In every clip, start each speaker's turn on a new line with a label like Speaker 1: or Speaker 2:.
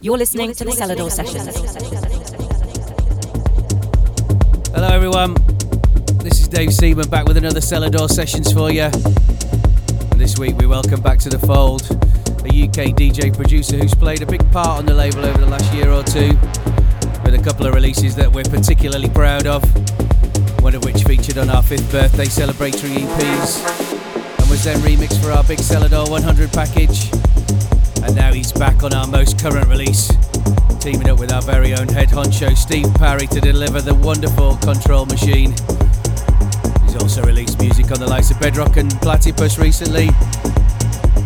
Speaker 1: You're listening to the Selador Sessions.
Speaker 2: Hello, everyone. This is Dave Seaman back with another Selador Sessions for you. And this week we welcome back to the fold a UK DJ producer who's played a big part on the label over the last year or two, with a couple of releases that we're particularly proud of. One of which featured on our fifth birthday celebratory EPs, and was then remixed for our big Selador 100 package. And now he's back on our most current release, teaming up with our very own head honcho Steve Parry to deliver the wonderful Control Machine. He's also released music on the likes of Bedrock and Platypus recently,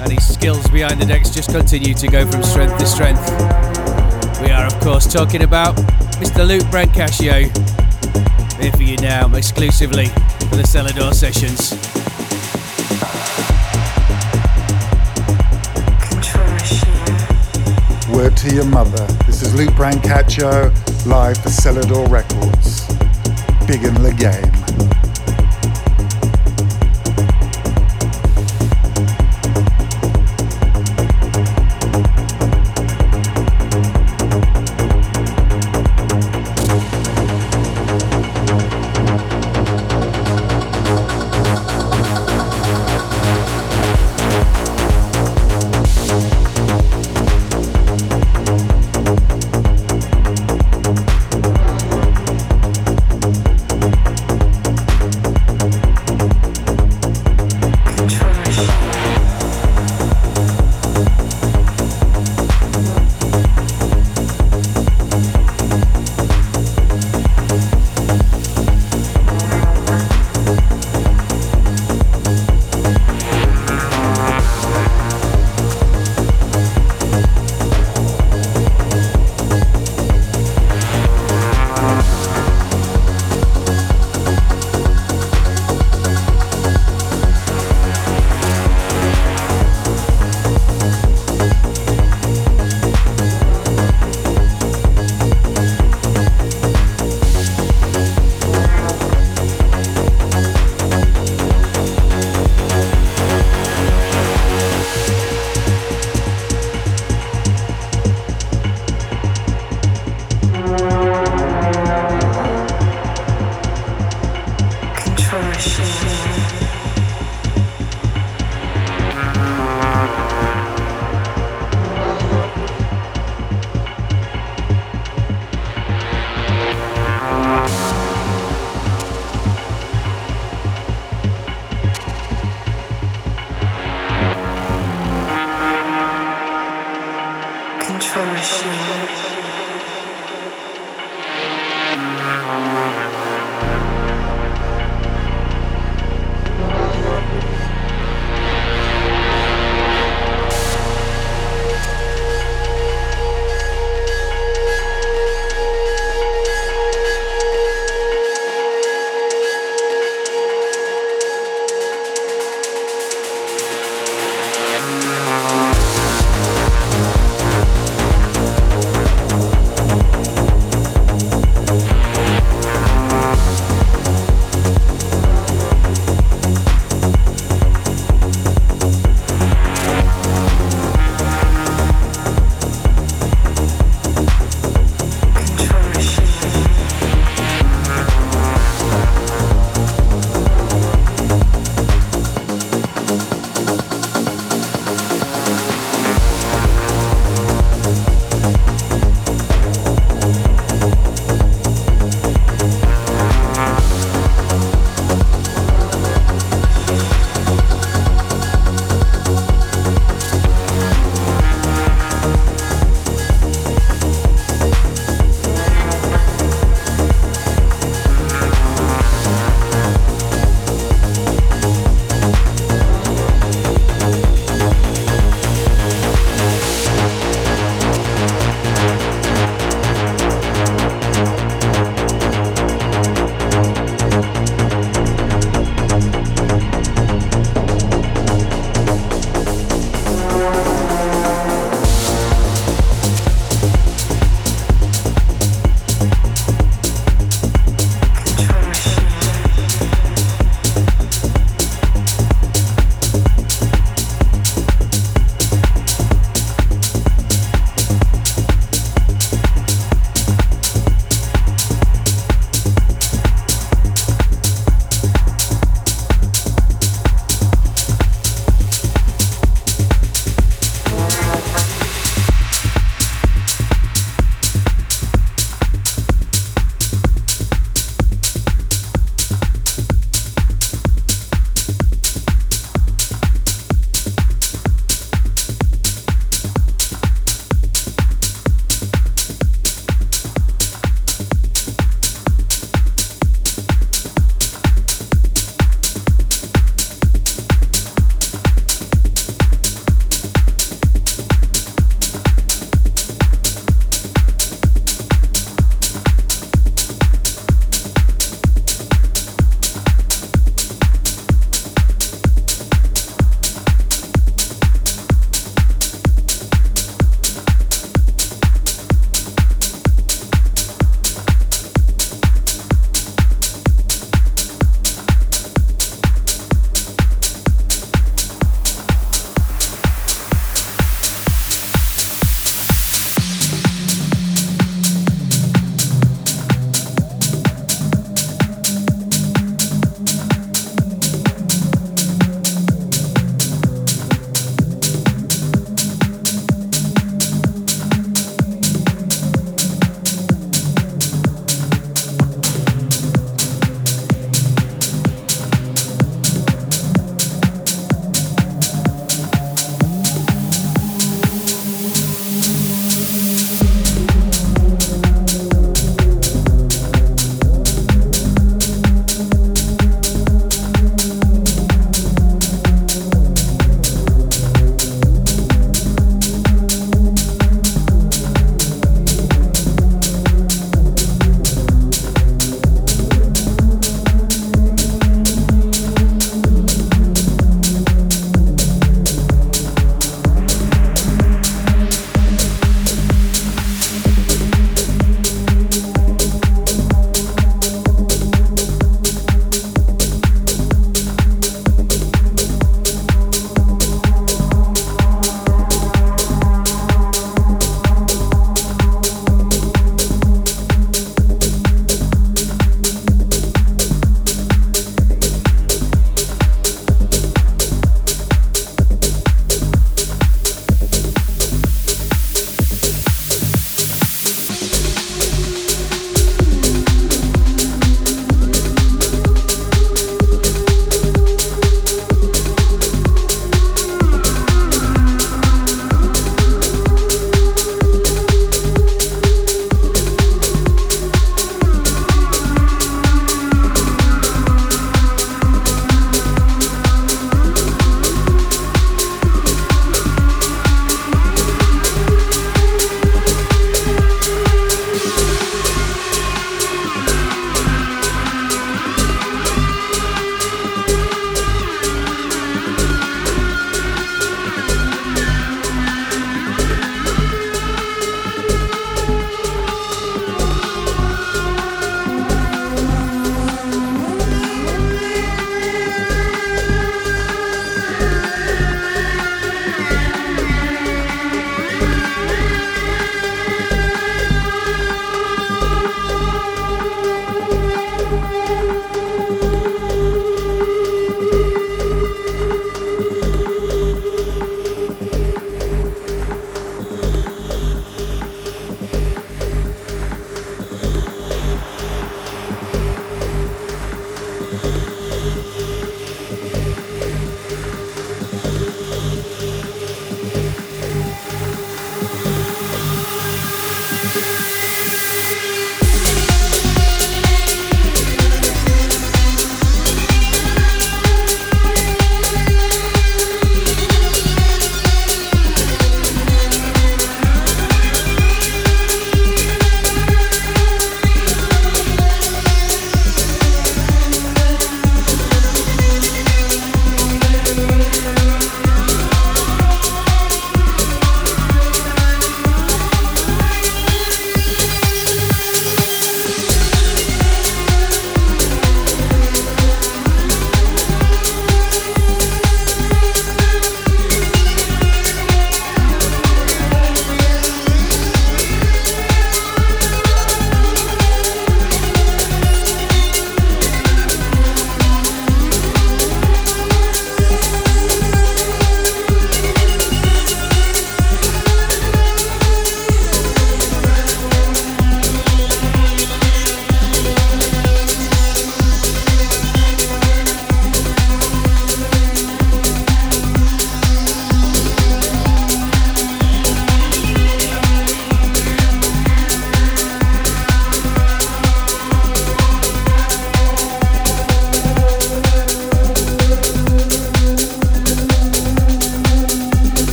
Speaker 2: and his skills behind the decks just continue to go from strength to strength. We are, of course, talking about Mr. Luke Brancaccio. Here for you now, exclusively for the Selador Sessions.
Speaker 3: Word to your mother. This is Luke Brancaccio, live for Selador Records. Big in the game.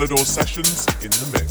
Speaker 4: Sessions in the mix.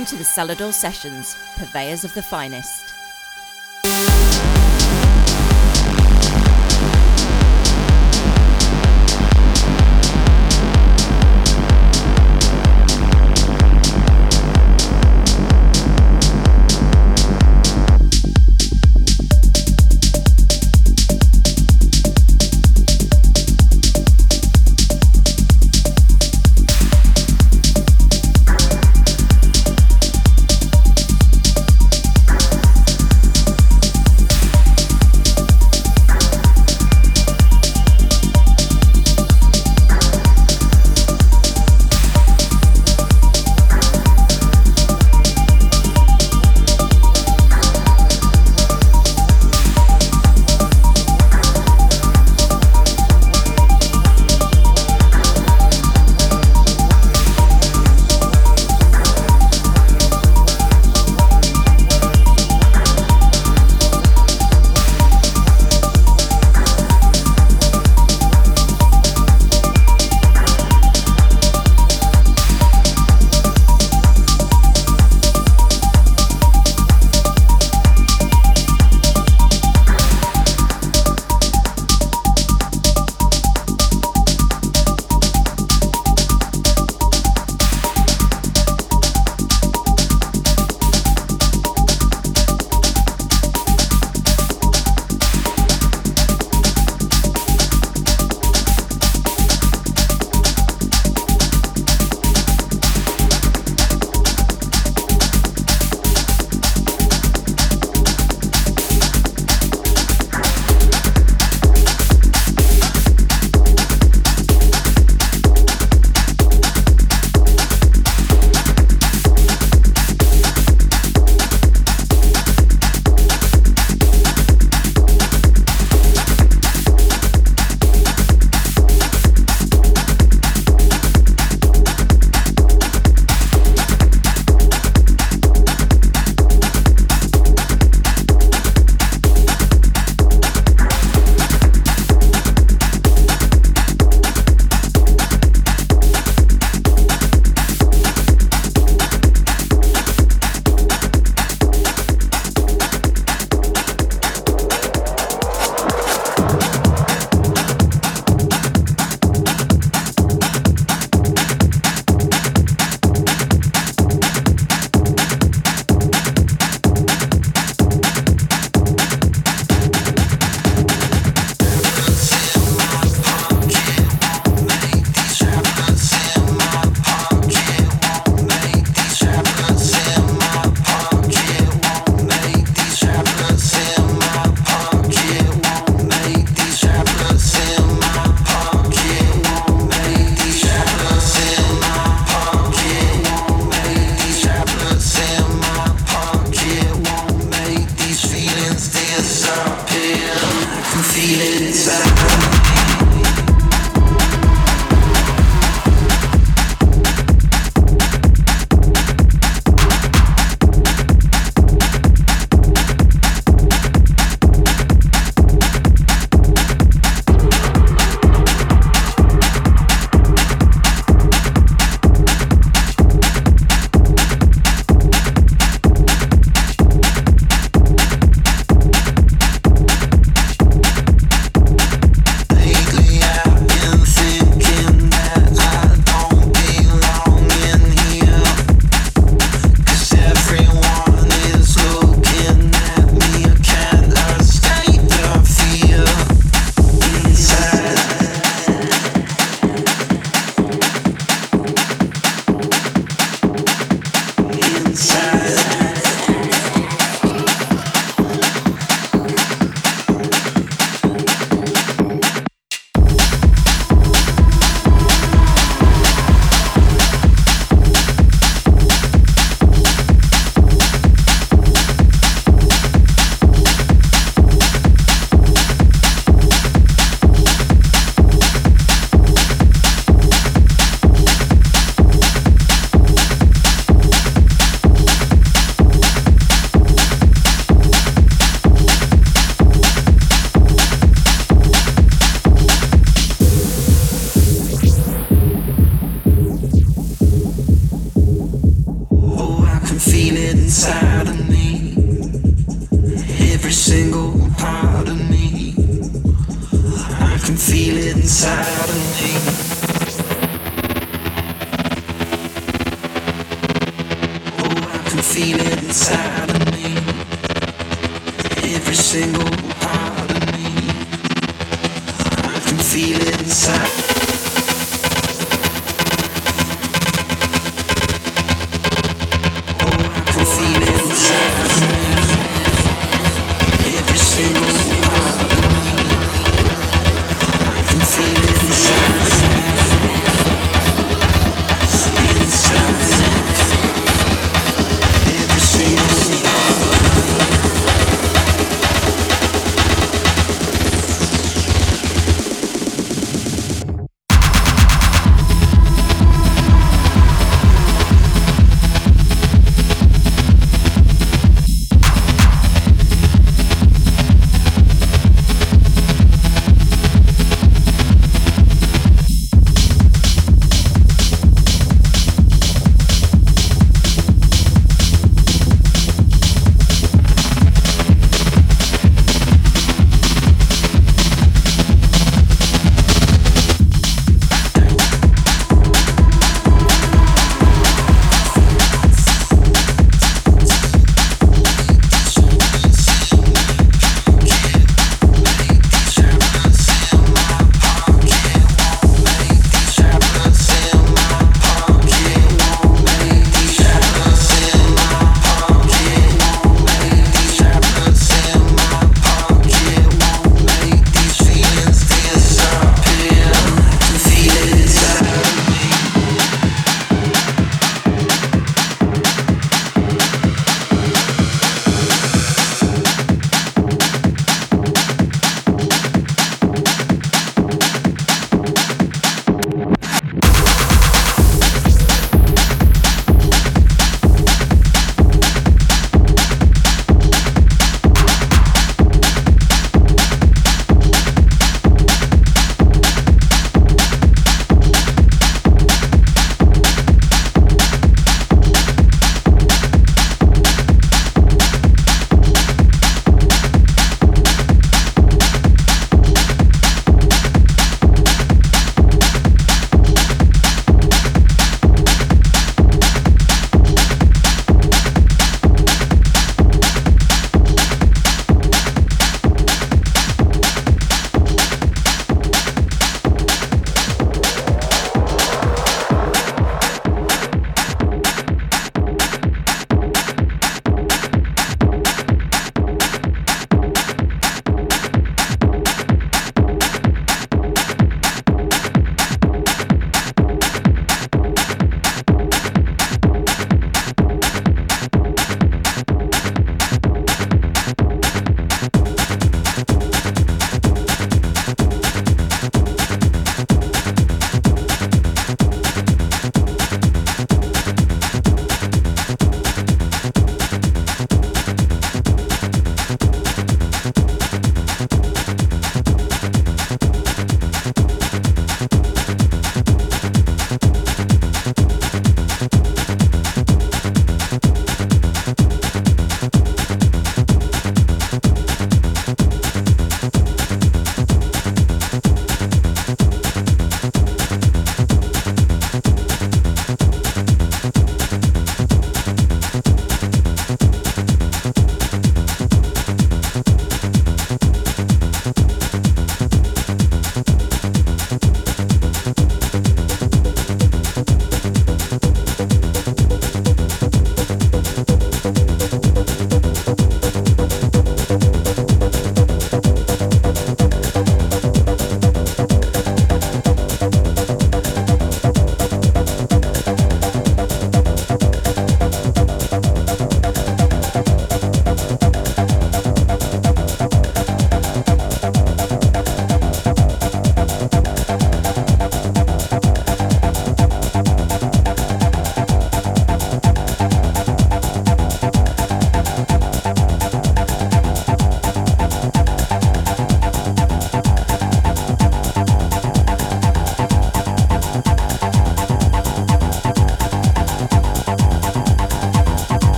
Speaker 1: You're to the Selador Sessions, purveyors of the finest.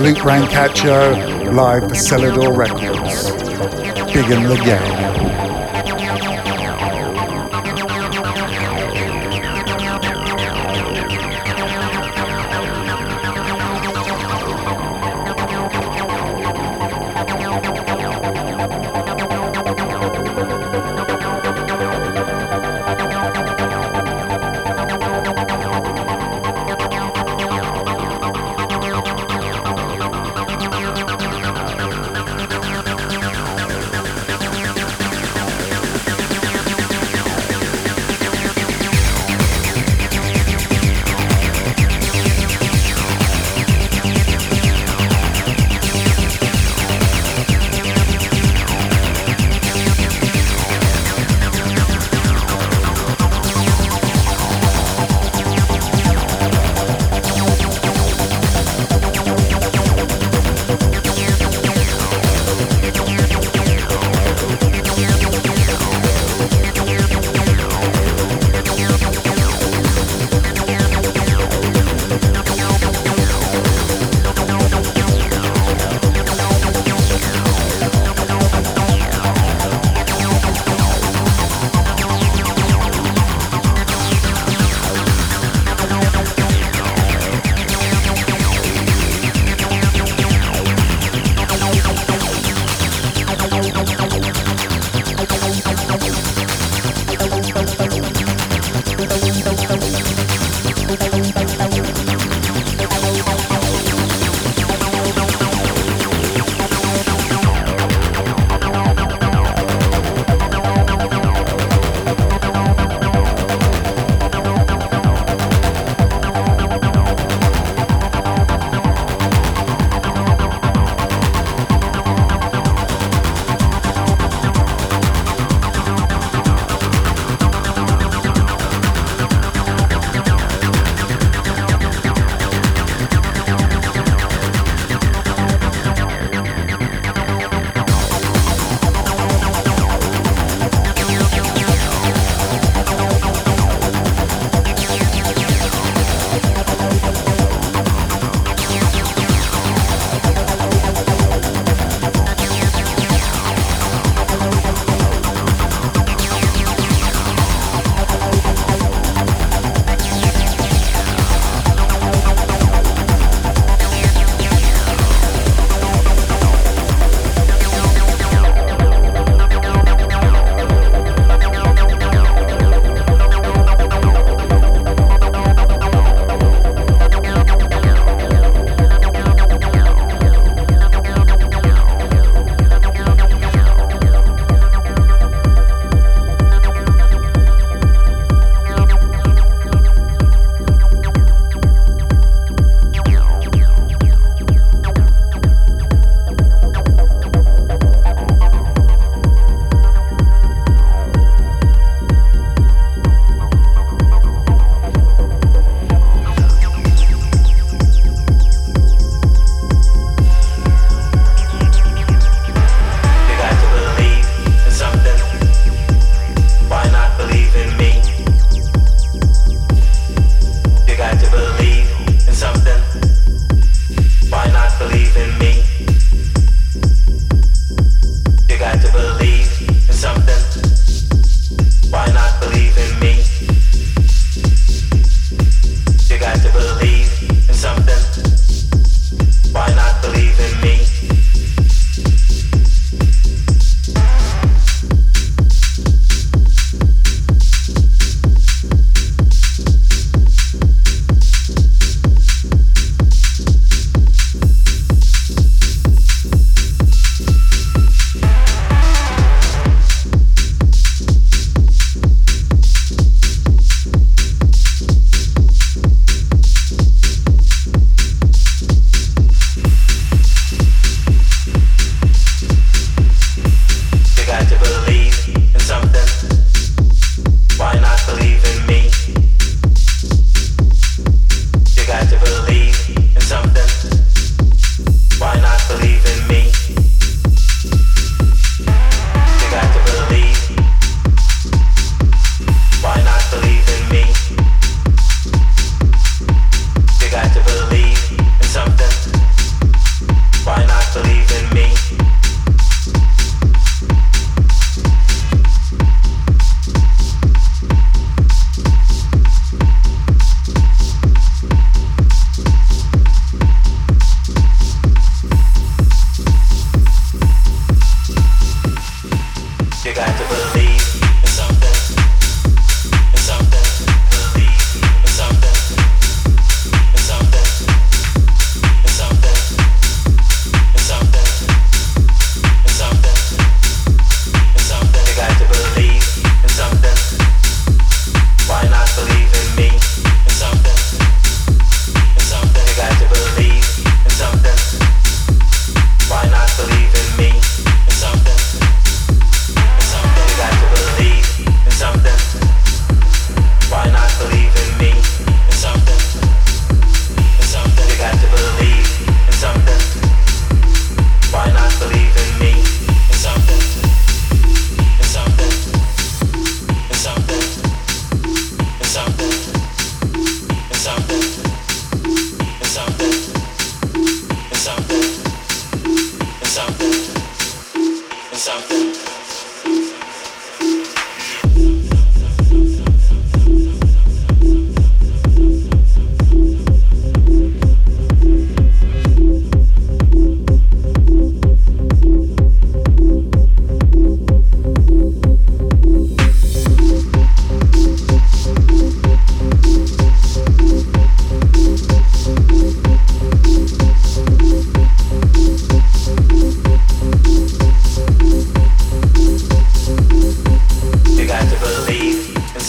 Speaker 3: Luke Brancaccio, live for Selador Records. Big in the game.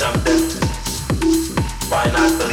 Speaker 1: something? Why not